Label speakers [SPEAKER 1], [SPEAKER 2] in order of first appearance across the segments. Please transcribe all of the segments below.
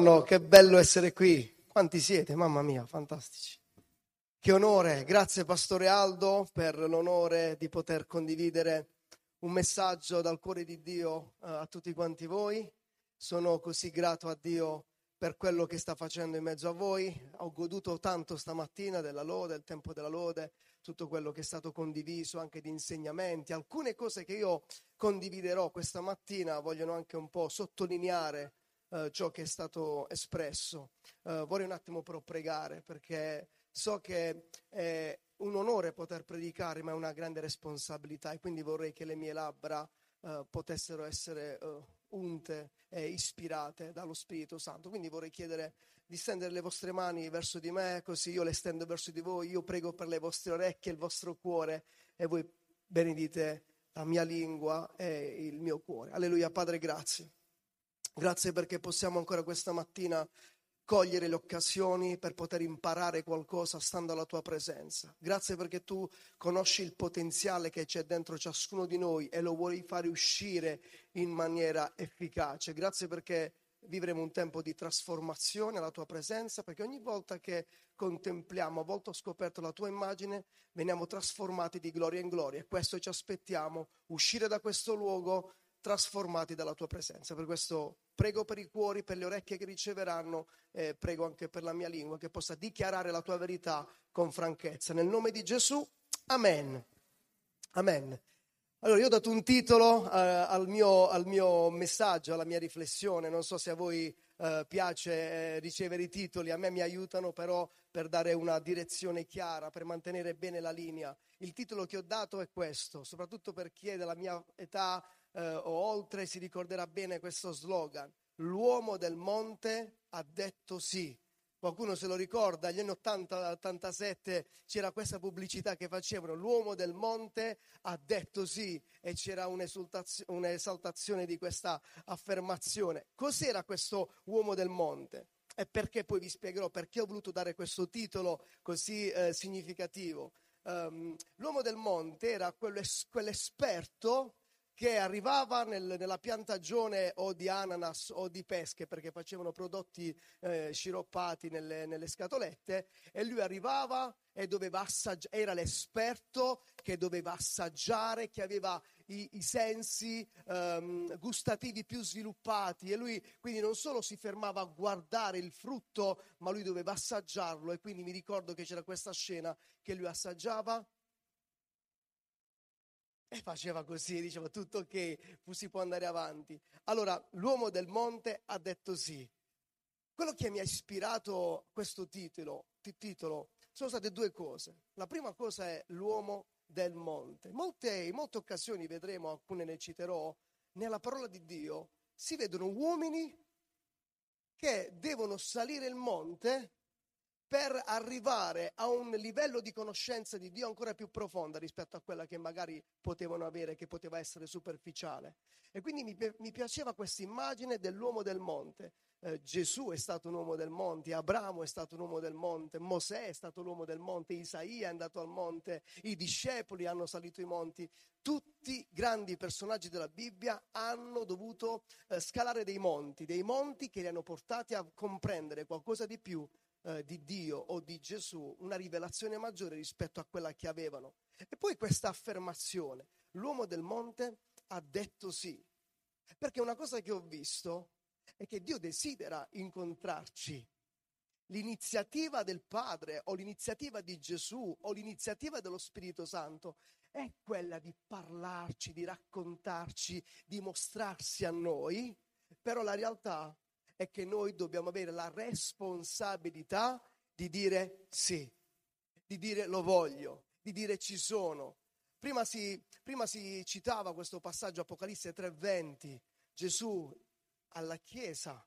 [SPEAKER 1] No, che bello essere qui. Quanti siete? Mamma mia, fantastici. Che onore. Grazie Pastore Aldo per l'onore di poter condividere un messaggio dal cuore di Dio uh, a tutti quanti voi. Sono così grato a Dio per quello che sta facendo in mezzo a voi. Ho goduto tanto stamattina della lode, del tempo della lode, tutto quello che è stato condiviso, anche di insegnamenti. Alcune cose che io condividerò questa mattina vogliono anche un po' sottolineare eh, ciò che è stato espresso. Eh, vorrei un attimo però pregare perché so che è un onore poter predicare, ma è una grande responsabilità e quindi vorrei che le mie labbra eh, potessero essere eh, unte e ispirate dallo Spirito Santo. Quindi vorrei chiedere di stendere le vostre mani verso di me, così io le stendo verso di voi, io prego per le vostre orecchie, il vostro cuore e voi benedite la mia lingua e il mio cuore. Alleluia, Padre, grazie. Grazie perché possiamo ancora questa mattina cogliere le occasioni per poter imparare qualcosa stando alla tua presenza. Grazie perché tu conosci il potenziale che c'è dentro ciascuno di noi e lo vuoi fare uscire in maniera efficace. Grazie perché vivremo un tempo di trasformazione alla tua presenza, perché ogni volta che contempliamo, a volte ho scoperto la tua immagine, veniamo trasformati di gloria in gloria. E questo ci aspettiamo, uscire da questo luogo trasformati dalla tua presenza. Per questo prego per i cuori, per le orecchie che riceveranno, eh, prego anche per la mia lingua che possa dichiarare la tua verità con franchezza. Nel nome di Gesù, amen. Amen. Allora, io ho dato un titolo eh, al, mio, al, mio, messaggio, alla mia riflessione. Non so se a voi eh, piace eh, ricevere i titoli, a me mi aiutano però per dare una direzione chiara, per mantenere bene la linea. Il titolo che ho dato è questo, soprattutto per chi è della mia età eh, o oltre si ricorderà bene questo slogan. L'uomo del monte ha detto sì. Qualcuno se lo ricorda, agli anni 80-87 c'era questa pubblicità che facevano, l'uomo del monte ha detto sì e c'era un'esaltazione di questa affermazione. Cos'era questo uomo del monte? E perché poi vi spiegherò perché ho voluto dare questo titolo così eh, significativo. Um, l'uomo del monte era quell'esperto che arrivava nel, nella piantagione o di ananas o di pesche perché facevano prodotti eh, sciroppati nelle, nelle, scatolette e lui arrivava e doveva assaggiare, era l'esperto che doveva assaggiare, che aveva i, i sensi um, gustativi più sviluppati e lui quindi non solo si fermava a guardare il frutto ma lui doveva assaggiarlo e quindi mi ricordo che c'era questa scena che lui assaggiava e faceva così, diceva tutto ok, si può andare avanti. Allora l'uomo del monte ha detto sì. Quello che mi ha ispirato questo titolo, titolo sono state due cose. La prima cosa è l'uomo del monte. Molte, in molte occasioni vedremo, alcune ne citerò, nella parola di Dio si vedono uomini che devono salire il monte per arrivare a un livello di conoscenza di Dio ancora più profonda rispetto a quella che magari potevano avere, che poteva essere superficiale. E quindi mi, mi piaceva questa immagine dell'uomo del monte. Eh, Gesù è stato un uomo del monte, Abramo è stato un uomo del monte, Mosè è stato l'uomo del monte, Isaia è andato al monte, i discepoli hanno salito i monti. Tutti grandi personaggi della Bibbia hanno dovuto eh, scalare dei monti, dei monti che li hanno portati a comprendere qualcosa di più eh, di Dio o di Gesù una rivelazione maggiore rispetto a quella che avevano. E poi questa affermazione, l'uomo del monte ha detto sì, perché una cosa che ho visto è che Dio desidera incontrarci. L'iniziativa del Padre o l'iniziativa di Gesù o l'iniziativa dello Spirito Santo è quella di parlarci, di raccontarci, di mostrarsi a noi, però la realtà è che noi dobbiamo avere la responsabilità di dire sì, di dire lo voglio, di dire ci sono. Prima si, prima si citava questo passaggio Apocalisse 3:20, Gesù alla Chiesa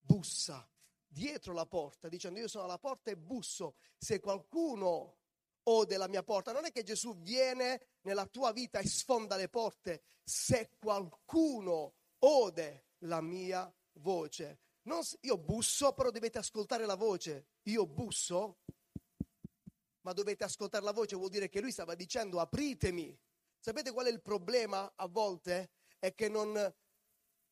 [SPEAKER 1] bussa dietro la porta, dicendo io sono alla porta e busso, se qualcuno ode la mia porta, non è che Gesù viene nella tua vita e sfonda le porte, se qualcuno ode la mia porta voce. Non, io busso, però dovete ascoltare la voce. Io busso, ma dovete ascoltare la voce, vuol dire che lui stava dicendo apritemi. Sapete qual è il problema a volte? È che, non,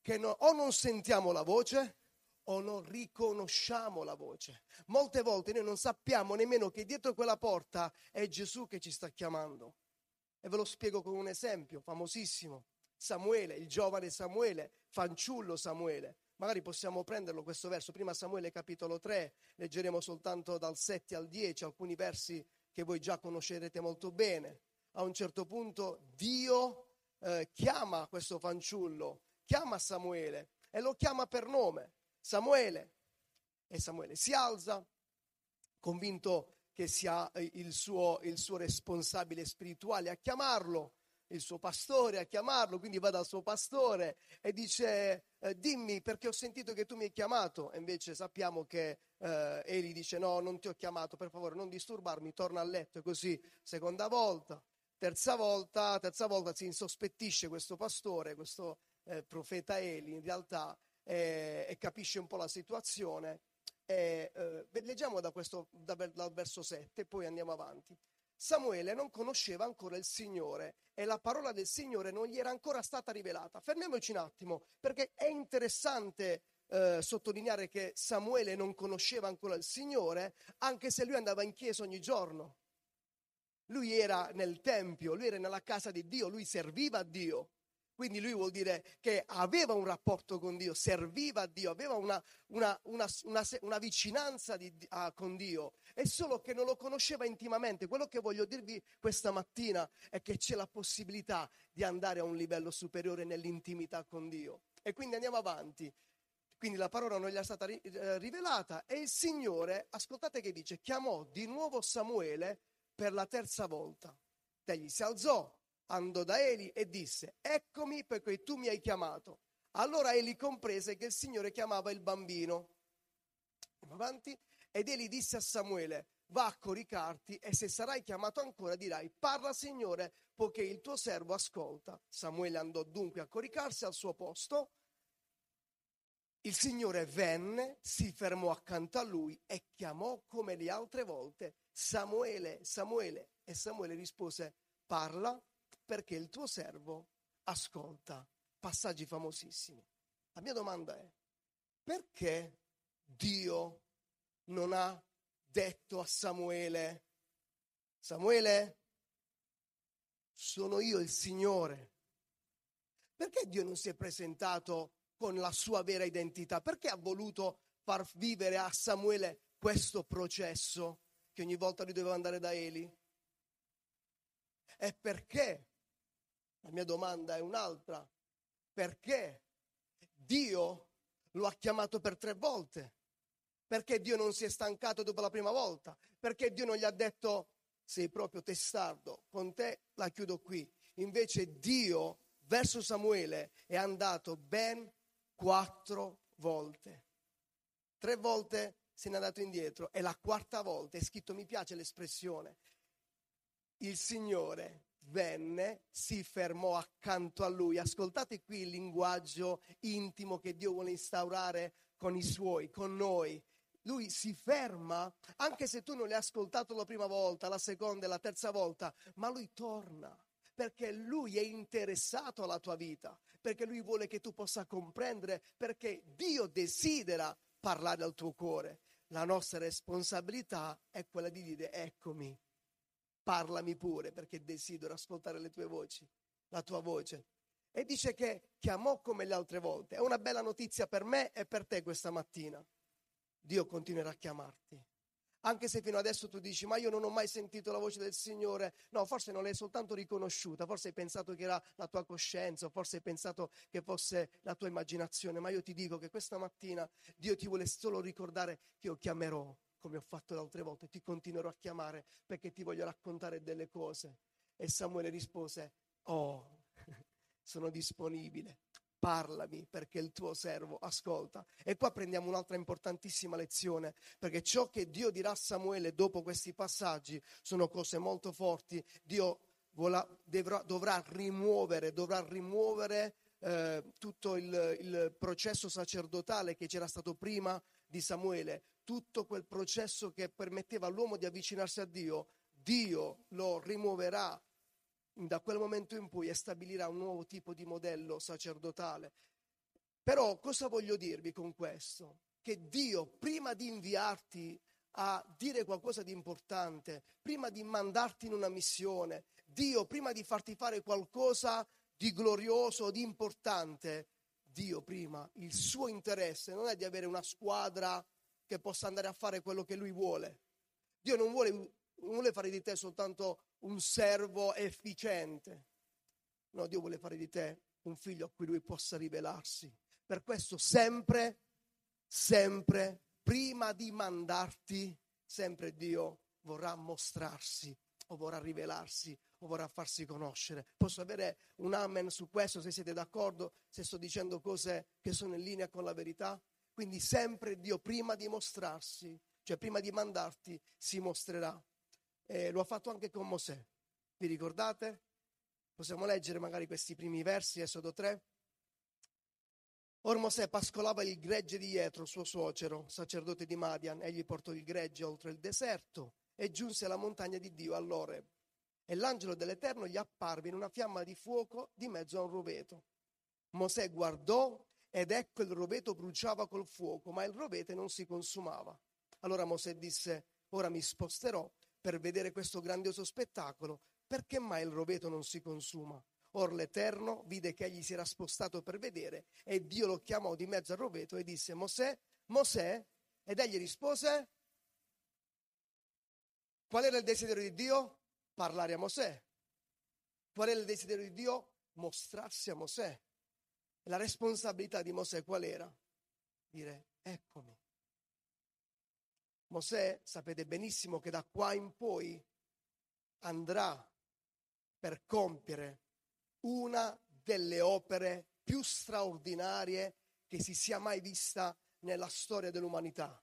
[SPEAKER 1] che non, o non sentiamo la voce o non riconosciamo la voce. Molte volte noi non sappiamo nemmeno che dietro quella porta è Gesù che ci sta chiamando. E ve lo spiego con un esempio famosissimo. Samuele, il giovane Samuele, fanciullo Samuele. Magari possiamo prenderlo questo verso, prima Samuele capitolo 3, leggeremo soltanto dal 7 al 10, alcuni versi che voi già conoscerete molto bene. A un certo punto Dio eh, chiama questo fanciullo, chiama Samuele e lo chiama per nome. Samuele. E Samuele si alza, convinto che sia il suo, il suo responsabile spirituale a chiamarlo, il suo pastore a chiamarlo, quindi va dal suo pastore e dice eh, dimmi perché ho sentito che tu mi hai chiamato e invece sappiamo che eh, Eli dice no non ti ho chiamato per favore non disturbarmi torna a letto e così seconda volta terza volta terza volta si insospettisce questo pastore questo eh, profeta Eli in realtà e capisce un po' la situazione. E, eh, leggiamo da questo, da, dal verso 7, poi andiamo avanti. Samuele non conosceva ancora il Signore e la parola del Signore non gli era ancora stata rivelata. Fermiamoci un attimo, perché è interessante eh, sottolineare che Samuele non conosceva ancora il Signore, anche se lui andava in chiesa ogni giorno. Lui era nel Tempio, lui era nella casa di Dio, lui serviva a Dio. Quindi lui vuol dire che aveva un rapporto con Dio, serviva a Dio, aveva una, una, una, una vicinanza di, a, con Dio, è solo che non lo conosceva intimamente. Quello che voglio dirvi questa mattina è che c'è la possibilità di andare a un livello superiore nell'intimità con Dio. E quindi andiamo avanti. Quindi la parola non gli è stata eh, rivelata e il Signore, ascoltate che dice, chiamò di nuovo Samuele per la terza volta. Egli si alzò andò da Eli e disse, eccomi perché tu mi hai chiamato. Allora Eli comprese che il Signore chiamava il bambino. Avanti. Ed Eli disse a Samuele, va a coricarti e se sarai chiamato ancora dirai, parla Signore, poiché il tuo servo ascolta. Samuele andò dunque a coricarsi al suo posto. Il Signore venne, si fermò accanto a lui e chiamò come le altre volte Samuele, Samuele. E Samuele rispose, parla perché il tuo servo ascolta. Passaggi famosissimi. La mia domanda è, perché Dio non ha detto a Samuele, Samuele, sono io il Signore? Perché Dio non si è presentato con la sua vera identità? Perché ha voluto far vivere a Samuele questo processo che ogni volta lui doveva andare da Eli? E perché la mia domanda è un'altra. Perché Dio lo ha chiamato per tre volte? Perché Dio non si è stancato dopo la prima volta? Perché Dio non gli ha detto sei proprio testardo, con te la chiudo qui. Invece Dio verso Samuele è andato ben quattro volte. Tre volte se n'è andato indietro e la quarta volta è scritto, mi piace l'espressione, il Signore venne, si fermò accanto a lui. Ascoltate qui il linguaggio intimo che Dio vuole instaurare con i suoi, con noi. Lui si ferma, anche se tu non l'hai ascoltato la prima volta, la seconda e la terza volta, ma lui torna perché lui è interessato alla tua vita, perché lui vuole che tu possa comprendere, perché Dio desidera parlare al tuo cuore. La nostra responsabilità è quella di dire eccomi, parlami pure perché desidero ascoltare le tue voci, la tua voce. E dice che chiamò come le altre volte. È una bella notizia per me e per te questa mattina. Dio continuerà a chiamarti. Anche se fino adesso tu dici, ma io non ho mai sentito la voce del Signore. No, forse non l'hai soltanto riconosciuta, forse hai pensato che era la tua coscienza, forse hai pensato che fosse la tua immaginazione, ma io ti dico che questa mattina Dio ti vuole solo ricordare che io chiamerò come ho fatto le altre volte, ti continuerò a chiamare perché ti voglio raccontare delle cose. E Samuele rispose, oh, sono disponibile, parlami perché il tuo servo ascolta. E qua prendiamo un'altra importantissima lezione, perché ciò che Dio dirà a Samuele dopo questi passaggi sono cose molto forti. Dio vola, dovrà, dovrà, rimuovere, dovrà rimuovere eh, tutto il, il processo sacerdotale che c'era stato prima di Samuele, tutto quel processo che permetteva all'uomo di avvicinarsi a Dio, Dio lo rimuoverà da quel momento in poi e stabilirà un nuovo tipo di modello sacerdotale. Però cosa voglio dirvi con questo? che Dio, prima di inviarti a dire qualcosa di importante, prima di mandarti in una missione, Dio, prima di farti fare qualcosa di glorioso, di importante, Dio prima, il suo interesse non è di avere una squadra che possa andare a fare quello che lui vuole. Dio non vuole, non vuole fare di te soltanto un servo efficiente. No, Dio vuole fare di te un figlio a cui lui possa rivelarsi. Per questo sempre, sempre, prima di mandarti, sempre Dio vorrà mostrarsi o vorrà rivelarsi o vorrà farsi conoscere. Posso avere un amen su questo se siete d'accordo, se sto dicendo cose che sono in linea con la verità? Quindi sempre Dio prima di mostrarsi, cioè prima di mandarti, si mostrerà. E lo ha fatto anche con Mosè. Vi ricordate? Possiamo leggere magari questi primi versi, Esodo 3. Or Mosè pascolava il gregge di Jetro, suo suocero, sacerdote di Madian. Egli portò il gregge oltre il deserto e giunse alla montagna di Dio all'Oreb. E l'angelo dell'Eterno gli apparve in una fiamma di fuoco di mezzo a un roveto. Mosè guardò ed ecco il roveto bruciava col fuoco, ma il rovete non si consumava. Allora Mosè disse, ora mi sposterò per vedere questo grandioso spettacolo, perché mai il roveto non si consuma? Or l'Eterno vide che egli si era spostato per vedere e Dio lo chiamò di mezzo al roveto e disse, Mosè, Mosè, ed egli rispose, qual era il desiderio di Dio? Parlare a Mosè. Qual era il desiderio di Dio? Mostrarsi a Mosè. La responsabilità di Mosè qual era? Dire, eccomi. Mosè sapete benissimo che da qua in poi andrà per compiere una delle opere più straordinarie che si sia mai vista nella storia dell'umanità.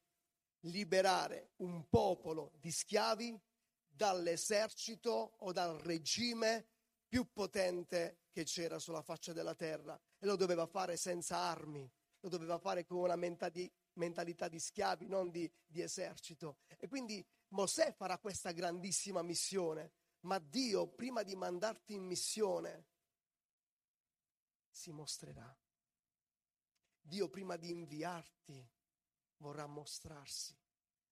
[SPEAKER 1] Liberare un popolo di schiavi dall'esercito o dal regime più potente che c'era sulla faccia della terra e lo doveva fare senza armi, lo doveva fare con una mentalità di schiavi, non di, di esercito. E quindi Mosè farà questa grandissima missione, ma Dio prima di mandarti in missione si mostrerà. Dio prima di inviarti vorrà mostrarsi.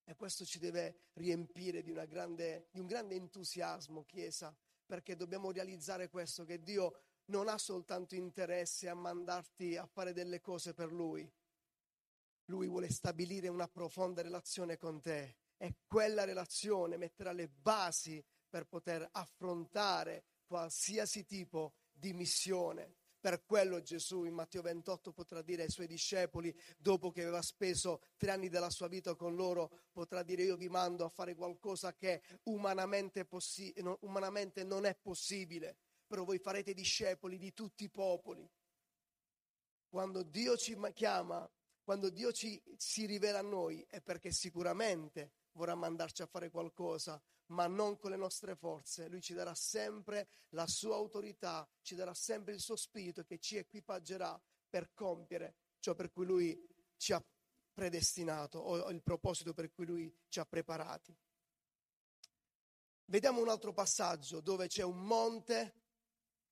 [SPEAKER 1] E questo ci deve riempire di, grande, di un grande entusiasmo, Chiesa, perché dobbiamo realizzare questo, che Dio non ha soltanto interesse a mandarti a fare delle cose per Lui. Lui vuole stabilire una profonda relazione con te e quella relazione metterà le basi per poter affrontare qualsiasi tipo di missione. Per quello Gesù in Matteo 28 potrà dire ai suoi discepoli, dopo che aveva speso tre anni della sua vita con loro, potrà dire io vi mando a fare qualcosa che umanamente, possi- umanamente non è possibile, però voi farete discepoli di tutti i popoli. Quando Dio ci chiama, quando Dio ci, si rivela a noi, è perché sicuramente vorrà mandarci a fare qualcosa, ma non con le nostre forze. Lui ci darà sempre la sua autorità, ci darà sempre il suo spirito che ci equipaggerà per compiere ciò per cui lui ci ha predestinato o il proposito per cui lui ci ha preparati. Vediamo un altro passaggio dove c'è un monte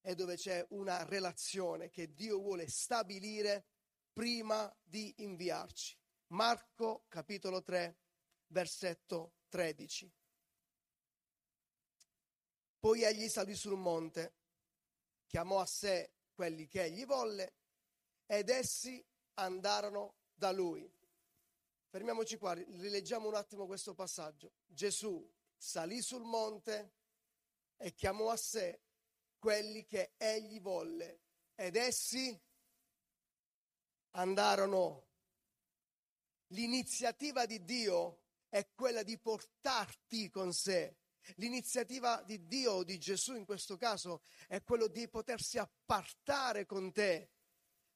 [SPEAKER 1] e dove c'è una relazione che Dio vuole stabilire prima di inviarci. Marco capitolo 3, versetto 13. Poi egli salì sul monte, chiamò a sé quelli che egli volle ed essi andarono da lui. Fermiamoci qua, rileggiamo un attimo questo passaggio. Gesù salì sul monte e chiamò a sé quelli che egli volle. Ed essi andarono. L'iniziativa di Dio è quella di portarti con sé. L'iniziativa di Dio o di Gesù in questo caso è quello di potersi appartare con te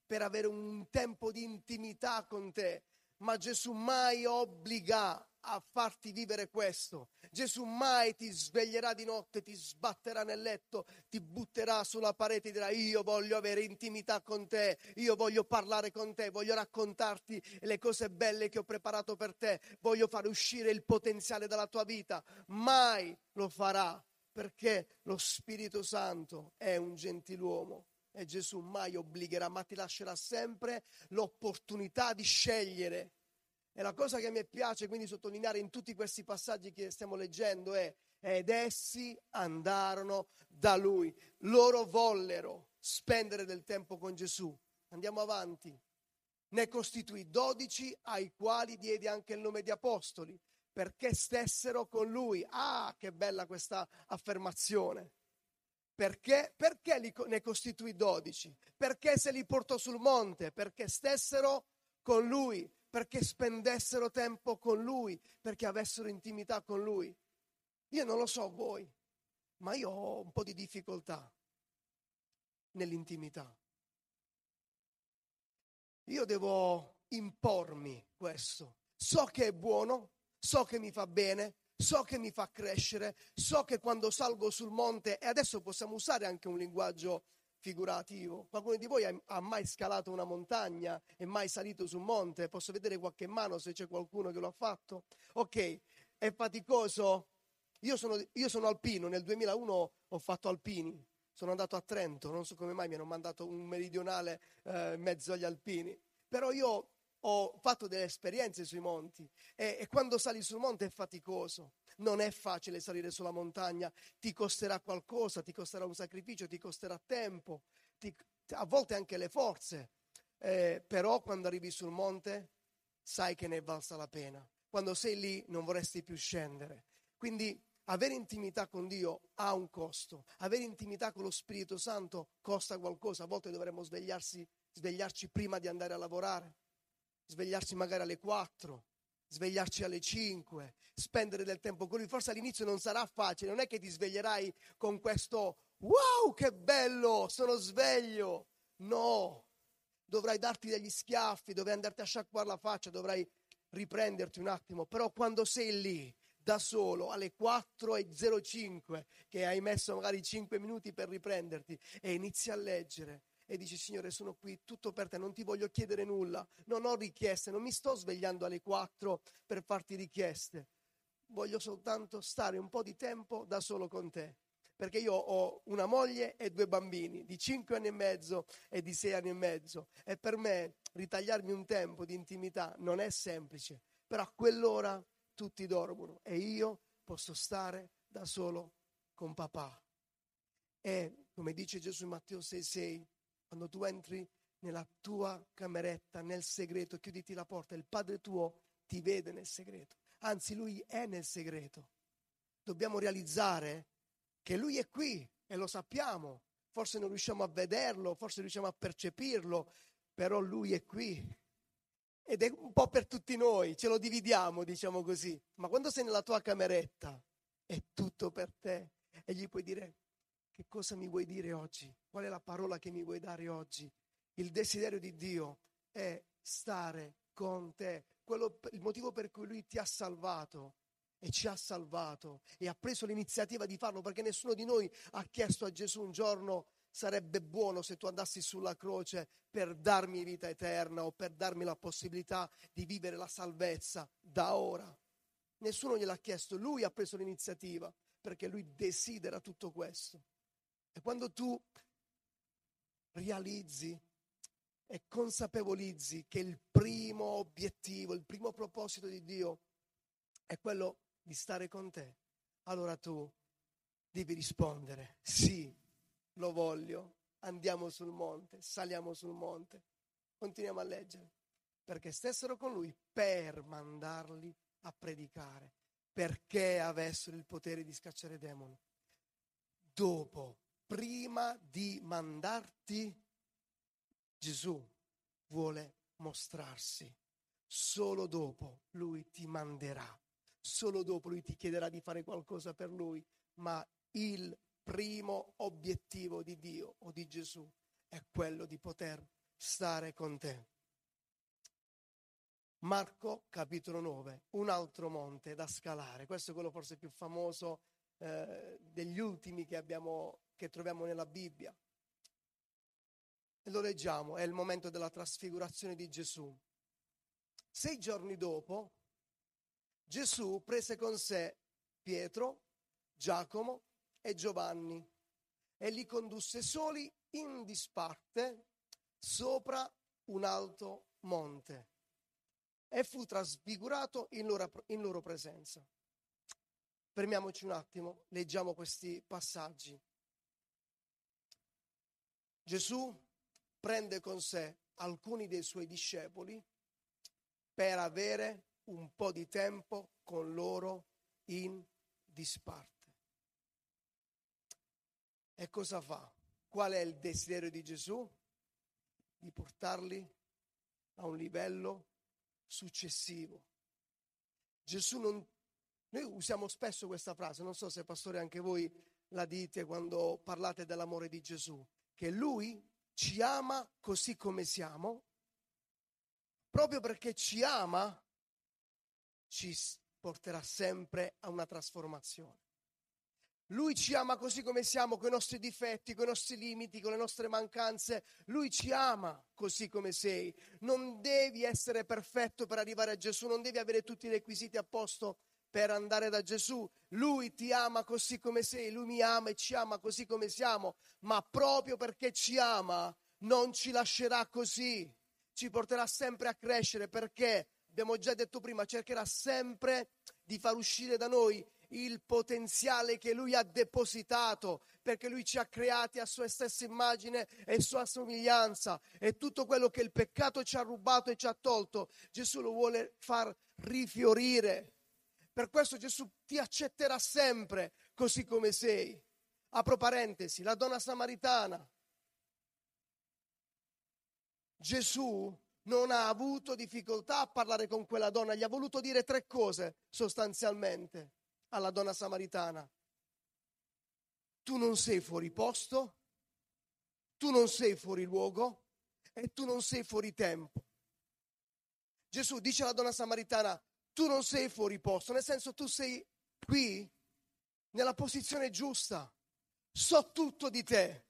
[SPEAKER 1] per avere un tempo di intimità con te, ma Gesù mai obbliga a farti vivere questo. Gesù mai ti sveglierà di notte, ti sbatterà nel letto, ti butterà sulla parete e dirà io voglio avere intimità con te, io voglio parlare con te, voglio raccontarti le cose belle che ho preparato per te, voglio fare uscire il potenziale dalla tua vita. Mai lo farà perché lo Spirito Santo è un gentiluomo. E Gesù mai obbligherà, ma ti lascerà sempre l'opportunità di scegliere E la cosa che mi piace quindi sottolineare in tutti questi passaggi che stiamo leggendo è ed essi andarono da lui. Loro vollero spendere del tempo con Gesù. Andiamo avanti. Ne costituì dodici ai quali diede anche il nome di apostoli perché stessero con lui. Ah, che bella questa affermazione. Perché? Perché li, ne costituì dodici? Perché se li portò sul monte? Perché stessero con lui, perché spendessero tempo con lui, perché avessero intimità con lui. Io non lo so voi, ma io ho un po' di difficoltà nell'intimità. Io devo impormi questo. So che è buono, so che mi fa bene, so che mi fa crescere, so che quando salgo sul monte, e adesso possiamo usare anche un linguaggio figurativo. Qualcuno di voi ha, mai scalato una montagna, è mai salito su un monte? Posso vedere qualche mano se c'è qualcuno che lo ha fatto? Ok, è faticoso? Io sono, io sono alpino, nel 2001 ho fatto alpini, sono andato a Trento, non so come mai mi hanno mandato un meridionale eh, in mezzo agli alpini, però io ho fatto delle esperienze sui monti e, e, quando sali sul monte è faticoso, non è facile salire sulla montagna, ti costerà qualcosa, ti costerà un sacrificio, ti costerà tempo, ti, a volte anche le forze, eh, però quando arrivi sul monte sai che ne è valsa la pena, quando sei lì non vorresti più scendere. Quindi avere intimità con Dio ha un costo, avere intimità con lo Spirito Santo costa qualcosa, a volte dovremmo svegliarci prima di andare a lavorare svegliarsi magari alle 4, svegliarci alle 5, spendere del tempo con lui. Forse all'inizio non sarà facile, non è che ti sveglierai con questo wow, che bello, sono sveglio. No, dovrai darti degli schiaffi, dovrai andarti a sciacquare la faccia, dovrai riprenderti un attimo, però quando sei lì da solo alle 4.05 che hai messo magari 5 minuti per riprenderti e inizi a leggere e dici Signore sono qui tutto per te, non ti voglio chiedere nulla, non ho richieste, non mi sto svegliando alle 4 per farti richieste, voglio soltanto stare un po' di tempo da solo con te. Perché io ho una moglie e due bambini di 5 anni e mezzo e di 6 anni e mezzo e per me ritagliarmi un tempo di intimità non è semplice, però a quell'ora tutti dormono e io posso stare da solo con papà. E come dice Gesù in Matteo 6,6, quando tu entri nella tua cameretta, nel segreto, chiuditi la porta, il Padre tuo ti vede nel segreto. Anzi, Lui è nel segreto. Dobbiamo realizzare che Lui è qui e lo sappiamo. Forse non riusciamo a vederlo, forse riusciamo a percepirlo, però Lui è qui. Ed è un po' per tutti noi, ce lo dividiamo, diciamo così. Ma quando sei nella tua cameretta, è tutto per te. E gli puoi dire, che cosa mi vuoi dire oggi? Qual è la parola che mi vuoi dare oggi? Il desiderio di Dio è stare con te. Quello, il motivo per cui Lui ti ha salvato e ci ha salvato e ha preso l'iniziativa di farlo perché nessuno di noi ha chiesto a Gesù un giorno sarebbe buono se tu andassi sulla croce per darmi vita eterna o per darmi la possibilità di vivere la salvezza da ora. Nessuno gliel'ha chiesto, lui ha preso l'iniziativa perché lui desidera tutto questo. E quando tu realizzi e consapevolizzi che il primo obiettivo, il primo proposito di Dio è quello di stare con te, allora tu devi rispondere, sì, lo voglio, andiamo sul monte, saliamo sul monte, continuiamo a leggere, perché stessero con lui per mandarli a predicare, perché avessero il potere di scacciare demoni. Dopo prima di mandarti, Gesù vuole mostrarsi. Solo dopo lui ti manderà. Solo dopo lui ti chiederà di fare qualcosa per lui. Ma il primo obiettivo di Dio o di Gesù è quello di poter stare con te. Marco capitolo 9, un altro monte da scalare. Questo è quello forse più famoso eh, degli ultimi che abbiamo che troviamo nella Bibbia. E lo leggiamo, è il momento della trasfigurazione di Gesù. Sei giorni dopo, Gesù prese con sé Pietro, Giacomo e Giovanni e li condusse soli in disparte sopra un alto monte. e fu trasfigurato in loro, in loro presenza. Fermiamoci un attimo, leggiamo questi passaggi. Gesù prende con sé alcuni dei suoi discepoli per avere un po' di tempo con loro in disparte. E cosa fa? Qual è il desiderio di Gesù? Di portarli a un livello successivo. Gesù non... Noi usiamo spesso questa frase, non so se pastore anche voi la dite quando parlate dell'amore di Gesù, che Lui ci ama così come siamo, proprio perché ci ama, ci porterà sempre a una trasformazione. Lui ci ama così come siamo, con i nostri difetti, con i nostri limiti, con le nostre mancanze. Lui ci ama così come sei. Non devi essere perfetto per arrivare a Gesù, non devi avere tutti i requisiti a posto per andare da Gesù. Lui ti ama così come sei, lui mi ama e ci ama così come siamo, ma proprio perché ci ama non ci lascerà così. Ci porterà sempre a crescere perché, abbiamo già detto prima, cercherà sempre di far uscire da noi il potenziale che lui ha depositato, perché lui ci ha creati a sua stessa immagine e sua somiglianza e tutto quello che il peccato ci ha rubato e ci ha tolto, Gesù lo vuole far rifiorire. Per questo Gesù ti accetterà sempre così come sei. Apro parentesi, la donna samaritana. Gesù non ha avuto difficoltà a parlare con quella donna, gli ha voluto dire tre cose sostanzialmente alla donna samaritana. Tu non sei fuori posto, tu non sei fuori luogo e tu non sei fuori tempo. Gesù dice alla donna samaritana, tu non sei fuori posto, nel senso tu sei qui nella posizione giusta. So tutto di te.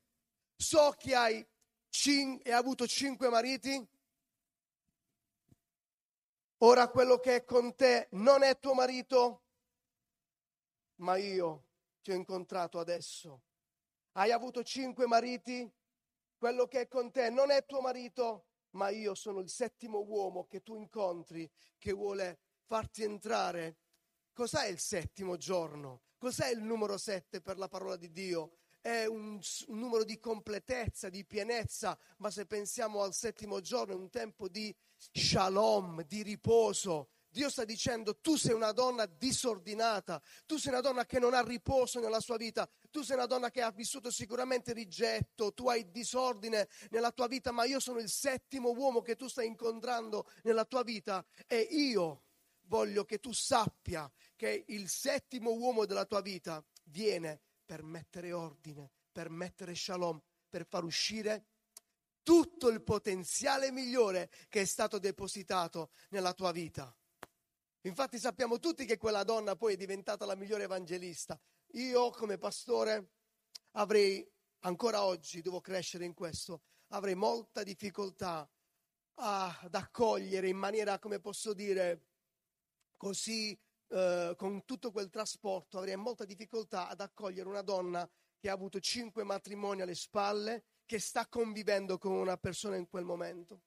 [SPEAKER 1] So che hai, cin- hai avuto cinque mariti. Ora quello che è con te non è tuo marito, ma io ti ho incontrato adesso. Hai avuto cinque mariti, quello che è con te non è tuo marito, ma io sono il settimo uomo che tu incontri che vuole farti entrare. Cos'è il settimo giorno? Cos'è il numero sette per la parola di Dio? È un, numero di completezza, di pienezza, ma se pensiamo al settimo giorno è un tempo di shalom, di riposo, Dio sta dicendo tu sei una donna disordinata, tu sei una donna che non ha riposo nella sua vita, tu sei una donna che ha vissuto sicuramente rigetto, tu hai disordine nella tua vita, ma io sono il settimo uomo che tu stai incontrando nella tua vita e io voglio che tu sappia che il settimo uomo della tua vita viene per mettere ordine, per mettere shalom, per far uscire tutto il potenziale migliore che è stato depositato nella tua vita. Infatti sappiamo tutti che quella donna poi è diventata la migliore evangelista. Io come pastore avrei, ancora oggi devo crescere in questo, avrei molta difficoltà ad accogliere in maniera, come posso dire, così, eh, con tutto quel trasporto, avrei molta difficoltà ad accogliere una donna che ha avuto cinque matrimoni alle spalle, che sta convivendo con una persona in quel momento.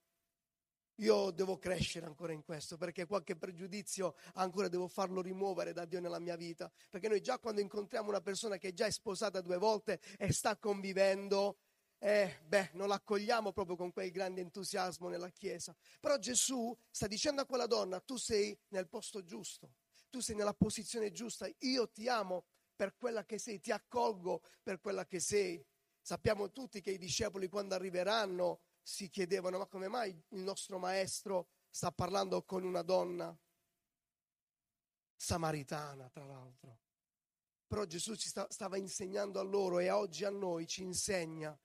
[SPEAKER 1] Io devo crescere ancora in questo perché qualche pregiudizio ancora devo farlo rimuovere da Dio nella mia vita. Perché noi già quando incontriamo una persona che già è sposata due volte e sta convivendo, eh, beh, non l'accogliamo proprio con quel grande entusiasmo nella Chiesa. Però Gesù sta dicendo a quella donna, tu sei nel posto giusto, tu sei nella posizione giusta, io ti amo per quella che sei, ti accolgo per quella che sei. Sappiamo tutti che i discepoli quando arriveranno si chiedevano ma come mai il nostro maestro sta parlando con una donna samaritana, tra l'altro. Però Gesù ci sta, stava insegnando a loro e oggi a noi ci insegna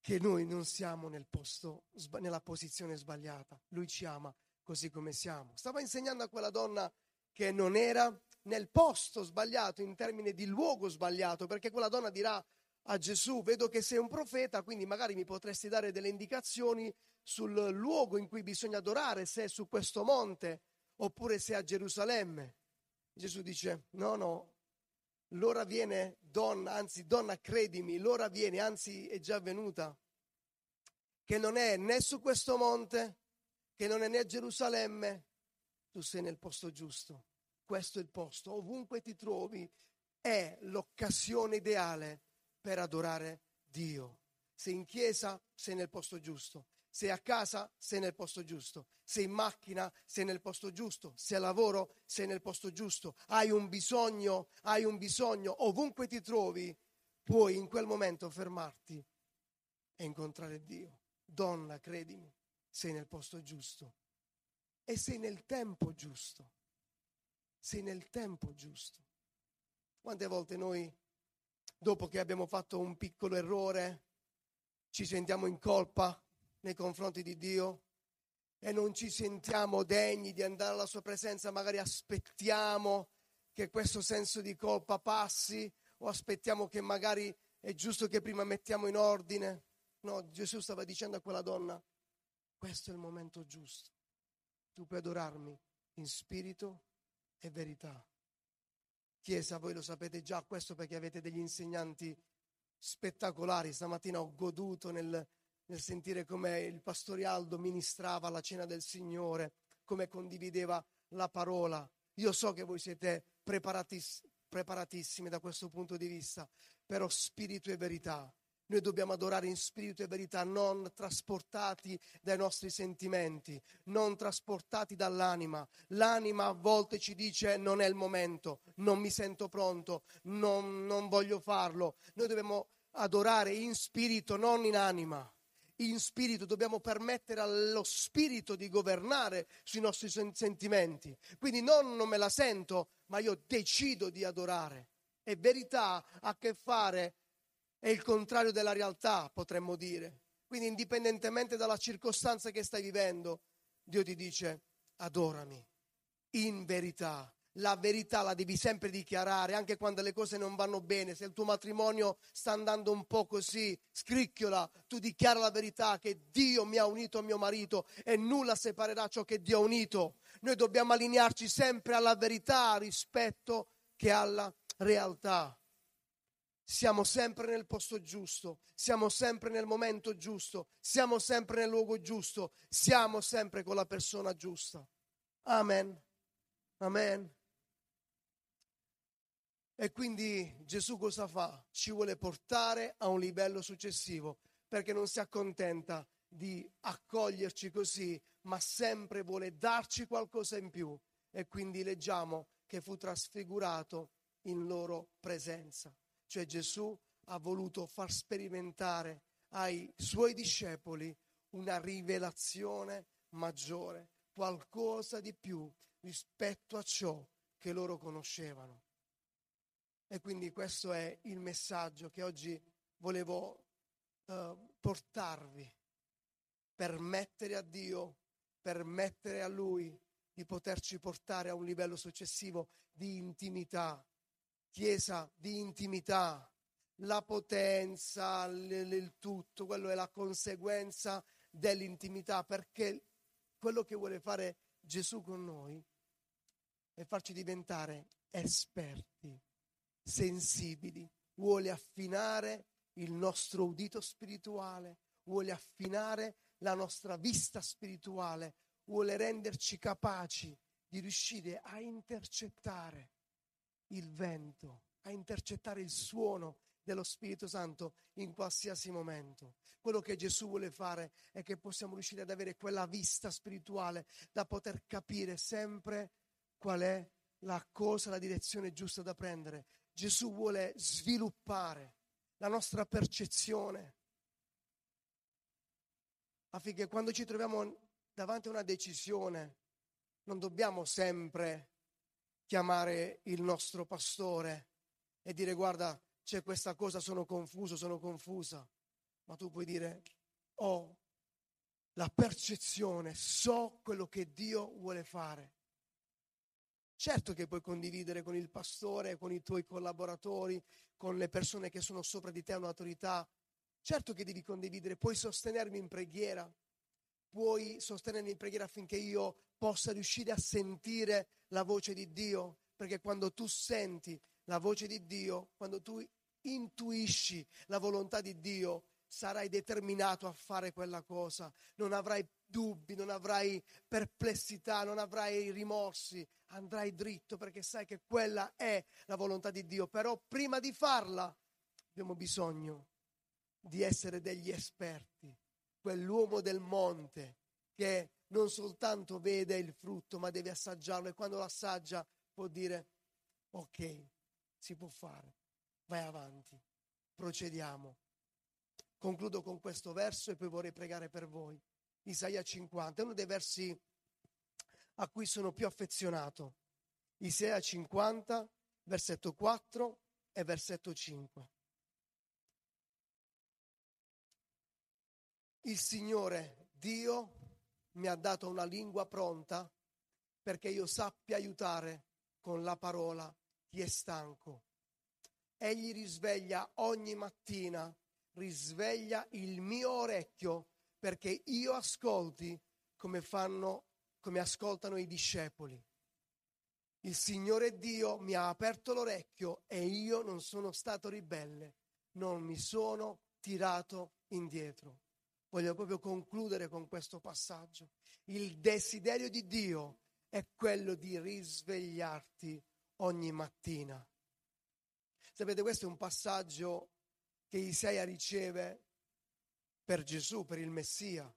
[SPEAKER 1] che noi non siamo nel posto, nella posizione sbagliata. Lui ci ama così come siamo. Stava insegnando a quella donna che non era nel posto sbagliato, in termini di luogo sbagliato, perché quella donna dirà a Gesù, vedo che sei un profeta, quindi magari mi potresti dare delle indicazioni sul luogo in cui bisogna adorare, se è su questo monte oppure se è a Gerusalemme. Gesù dice, no, no, l'ora viene, donna, anzi donna credimi, l'ora viene, anzi è già venuta, che non è né su questo monte, che non è né a Gerusalemme, tu sei nel posto giusto. Questo è il posto. Ovunque ti trovi è l'occasione ideale per adorare Dio. Sei in chiesa, sei nel posto giusto. Sei a casa, sei nel posto giusto. Sei in macchina, sei nel posto giusto. Sei a lavoro, sei nel posto giusto. Hai un bisogno, hai un bisogno. Ovunque ti trovi, puoi in quel momento fermarti e incontrare Dio. Donna, credimi, sei nel posto giusto. E sei nel tempo giusto. Sei nel tempo giusto. Quante volte noi, dopo che abbiamo fatto un piccolo errore, ci sentiamo in colpa nei confronti di Dio e non ci sentiamo degni di andare alla sua presenza, magari aspettiamo che questo senso di colpa passi o aspettiamo che magari è giusto che prima mettiamo in ordine. No, Gesù stava dicendo a quella donna, questo è il momento giusto. Tu puoi adorarmi in spirito e verità. Chiesa, voi lo sapete già questo perché avete degli insegnanti spettacolari. Stamattina ho goduto nel, nel sentire come il pastore Aldo ministrava la cena del Signore, come condivideva la parola. Io so che voi siete preparatis, preparatissimi da questo punto di vista, però spirito e verità. Noi dobbiamo adorare in spirito e verità, non trasportati dai nostri sentimenti, non trasportati dall'anima. L'anima a volte ci dice non è il momento, non mi sento pronto, non, non voglio farlo. Noi dobbiamo adorare in spirito, non in anima. In spirito dobbiamo permettere allo spirito di governare sui nostri sentimenti. Quindi non, non me la sento, ma io decido di adorare. E verità ha a che fare è il contrario della realtà, potremmo dire. Quindi indipendentemente dalla circostanza che stai vivendo, Dio ti dice adorami in verità. La verità la devi sempre dichiarare, anche quando le cose non vanno bene. Se il tuo matrimonio sta andando un po' così, scricchiola, tu dichiara la verità che Dio mi ha unito a mio marito e nulla separerà ciò che Dio ha unito. Noi dobbiamo allinearci sempre alla verità rispetto che alla realtà siamo sempre nel posto giusto, siamo sempre nel momento giusto, siamo sempre nel luogo giusto, siamo sempre con la persona giusta. Amen. Amen. E quindi Gesù cosa fa? Ci vuole portare a un livello successivo, perché non si accontenta di accoglierci così, ma sempre vuole darci qualcosa in più. E quindi leggiamo che fu trasfigurato in loro presenza. Cioè Gesù ha voluto far sperimentare ai suoi discepoli una rivelazione maggiore, qualcosa di più rispetto a ciò che loro conoscevano. E quindi questo è il messaggio che oggi volevo uh, portarvi, permettere a Dio, permettere a Lui di poterci portare a un livello successivo di intimità, chiesa di intimità, la potenza, il, il tutto, quello è la conseguenza dell'intimità, perché quello che vuole fare Gesù con noi è farci diventare esperti, sensibili, vuole affinare il nostro udito spirituale, vuole affinare la nostra vista spirituale, vuole renderci capaci di riuscire a intercettare il vento, a intercettare il suono dello Spirito Santo in qualsiasi momento. Quello che Gesù vuole fare è che possiamo riuscire ad avere quella vista spirituale da poter capire sempre qual è la cosa, la direzione giusta da prendere. Gesù vuole sviluppare la nostra percezione affinché quando ci troviamo davanti a una decisione non dobbiamo sempre chiamare il nostro pastore e dire guarda c'è questa cosa, sono confuso, sono confusa, ma tu puoi dire ho la percezione, so quello che Dio vuole fare. Certo che puoi condividere con il pastore, con i tuoi collaboratori, con le persone che sono sopra di te un'autorità. Certo che devi condividere, puoi sostenermi in preghiera, puoi sostenermi in preghiera affinché io possa riuscire a sentire la voce di Dio, perché quando tu senti la voce di Dio, quando tu intuisci la volontà di Dio, sarai determinato a fare quella cosa, non avrai dubbi, non avrai perplessità, non avrai rimorsi, andrai dritto perché sai che quella è la volontà di Dio. Però prima di farla abbiamo bisogno di essere degli esperti, quell'uomo del monte che non soltanto vede il frutto, ma deve assaggiarlo e quando lo assaggia può dire ok, si può fare, vai avanti, procediamo. Concludo con questo verso e poi vorrei pregare per voi. Isaia 50, è uno dei versi a cui sono più affezionato. Isaia 50, versetto 4 e versetto 5. Il Signore Dio mi ha dato una lingua pronta perché io sappia aiutare con la parola chi è stanco. Egli risveglia ogni mattina, risveglia il mio orecchio perché io ascolti come fanno, come ascoltano i discepoli. Il Signore Dio mi ha aperto l'orecchio e io non sono stato ribelle, non mi sono tirato indietro. Voglio proprio concludere con questo passaggio. Il desiderio di Dio è quello di risvegliarti ogni mattina. Sapete, questo è un passaggio che Isaia riceve per Gesù, per il Messia.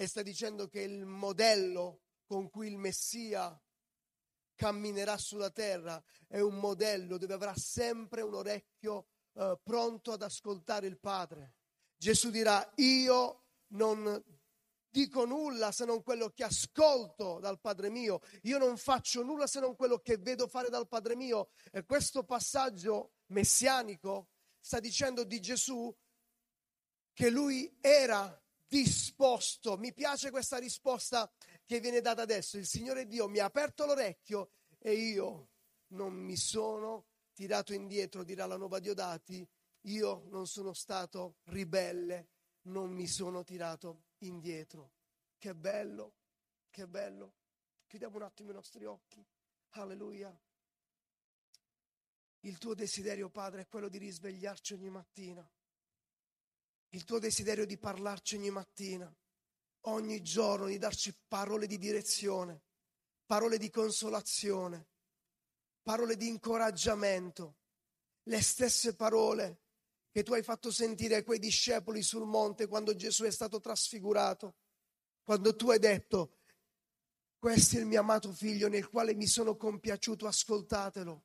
[SPEAKER 1] E sta dicendo che il modello con cui il Messia camminerà sulla terra è un modello dove avrà sempre un orecchio eh, pronto ad ascoltare il Padre. Gesù dirà, io non dico nulla se non quello che ascolto dal Padre mio, io non faccio nulla se non quello che vedo fare dal Padre mio. E questo passaggio messianico sta dicendo di Gesù che lui era disposto. Mi piace questa risposta che viene data adesso. Il Signore Dio mi ha aperto l'orecchio e io non mi sono tirato indietro, dirà la nuova Diodati. Io non sono stato ribelle, non mi sono tirato indietro. Che bello, che bello. Chiudiamo un attimo i nostri occhi. Alleluia. Il tuo desiderio, Padre, è quello di risvegliarci ogni mattina il tuo desiderio di parlarci ogni mattina, ogni giorno, di darci parole di direzione, parole di consolazione, parole di incoraggiamento, le stesse parole che tu hai fatto sentire ai quei discepoli sul monte quando Gesù è stato trasfigurato, quando tu hai detto, questo è il mio amato figlio nel quale mi sono compiaciuto, ascoltatelo.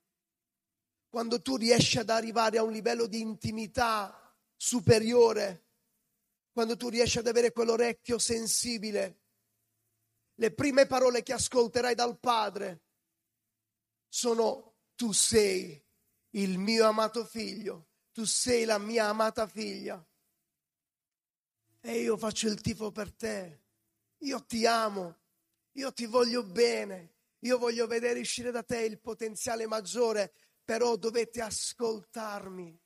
[SPEAKER 1] Quando tu riesci ad arrivare a un livello di intimità superiore, quando tu riesci ad avere quell'orecchio sensibile, le prime parole che ascolterai dal Padre sono tu sei il mio amato figlio, tu sei la mia amata figlia. E io faccio il tifo per te, io ti amo, io ti voglio bene, io voglio vedere uscire da te il potenziale maggiore, però dovete ascoltarmi.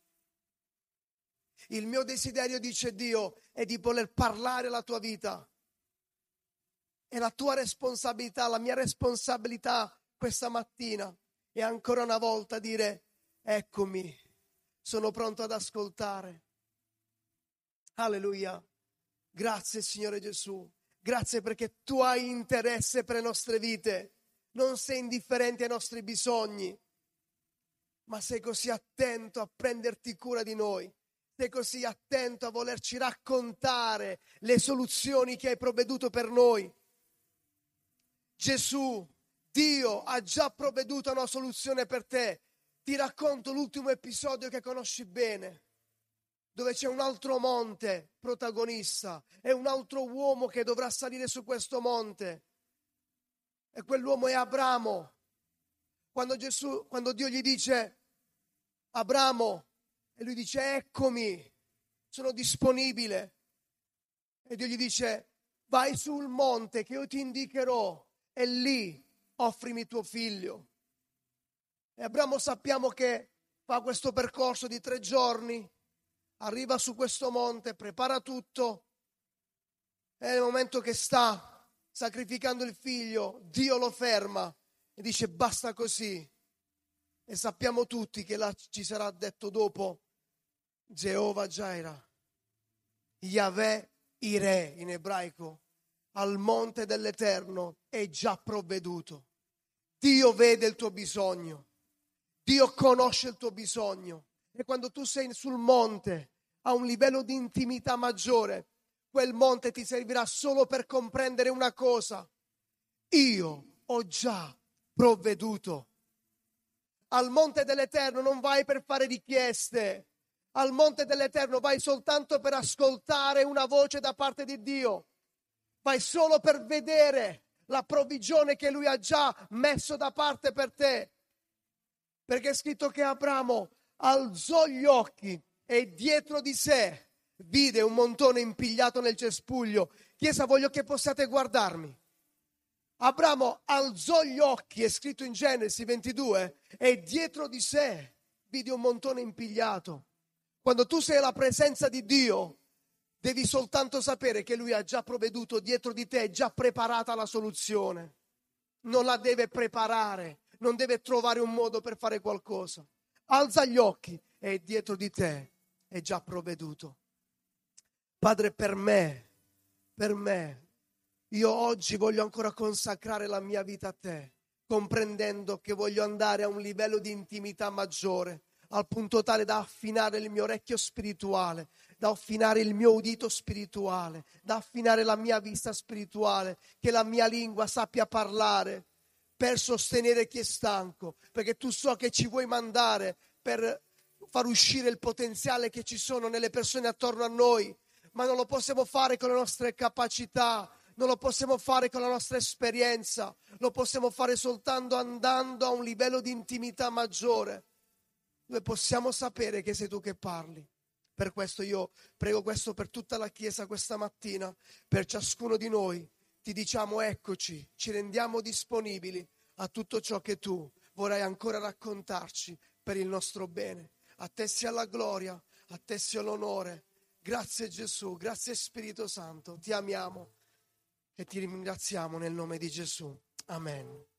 [SPEAKER 1] Il mio desiderio, dice Dio, è di voler parlare la tua vita. È la tua responsabilità, la mia responsabilità questa mattina. E ancora una volta dire, eccomi, sono pronto ad ascoltare. Alleluia. Grazie Signore Gesù. Grazie perché tu hai interesse per le nostre vite. Non sei indifferente ai nostri bisogni, ma sei così attento a prenderti cura di noi sei così attento a volerci raccontare le soluzioni che hai provveduto per noi. Gesù, Dio ha già provveduto una soluzione per te. Ti racconto l'ultimo episodio che conosci bene, dove c'è un altro monte protagonista e un altro uomo che dovrà salire su questo monte. E quell'uomo è Abramo. Quando, Gesù, quando Dio gli dice, Abramo, e lui dice, eccomi, sono disponibile. E Dio gli dice, vai sul monte che io ti indicherò e lì offrimi tuo figlio. E Abramo sappiamo che fa questo percorso di tre giorni, arriva su questo monte, prepara tutto e nel momento che sta sacrificando il figlio, Dio lo ferma e dice basta così. E sappiamo tutti che là ci sarà detto dopo, Geova Jaira, Yahweh Ire in ebraico, al monte dell'Eterno è già provveduto. Dio vede il tuo bisogno, Dio conosce il tuo bisogno e quando tu sei sul monte a un livello di intimità maggiore, quel monte ti servirà solo per comprendere una cosa. Io ho già provveduto. Al monte dell'Eterno non vai per fare richieste, al monte dell'Eterno vai soltanto per ascoltare una voce da parte di Dio, vai solo per vedere la provvigione che Lui ha già messo da parte per te. Perché è scritto che Abramo alzò gli occhi e dietro di sé vide un montone impigliato nel cespuglio. Chiesa, voglio che possiate guardarmi. Abramo alzò gli occhi, è scritto in Genesi 22, e dietro di sé vide un montone impigliato. Quando tu sei alla presenza di Dio, devi soltanto sapere che Lui ha già provveduto dietro di te, è già preparata la soluzione. Non la deve preparare, non deve trovare un modo per fare qualcosa. Alza gli occhi e dietro di te è già provveduto. Padre, per me, per me, io oggi voglio ancora consacrare la mia vita a te, comprendendo che voglio andare a un livello di intimità maggiore, al punto tale da affinare il mio orecchio spirituale, da affinare il mio udito spirituale, da affinare la mia vista spirituale, che la mia lingua sappia parlare per sostenere chi è stanco, perché tu so che ci vuoi mandare per far uscire il potenziale che ci sono nelle persone attorno a noi, ma non lo possiamo fare con le nostre capacità, non lo possiamo fare con la nostra esperienza, lo possiamo fare soltanto andando a un livello di intimità maggiore, dove possiamo sapere che sei tu che parli. Per questo io prego questo per tutta la Chiesa questa mattina, per ciascuno di noi ti diciamo eccoci, ci rendiamo disponibili a tutto ciò che tu vorrai ancora raccontarci per il nostro bene. A te sia la gloria, a te sia l'onore. Grazie Gesù, grazie Spirito Santo, ti amiamo e ti ringraziamo nel nome di Gesù. Amen.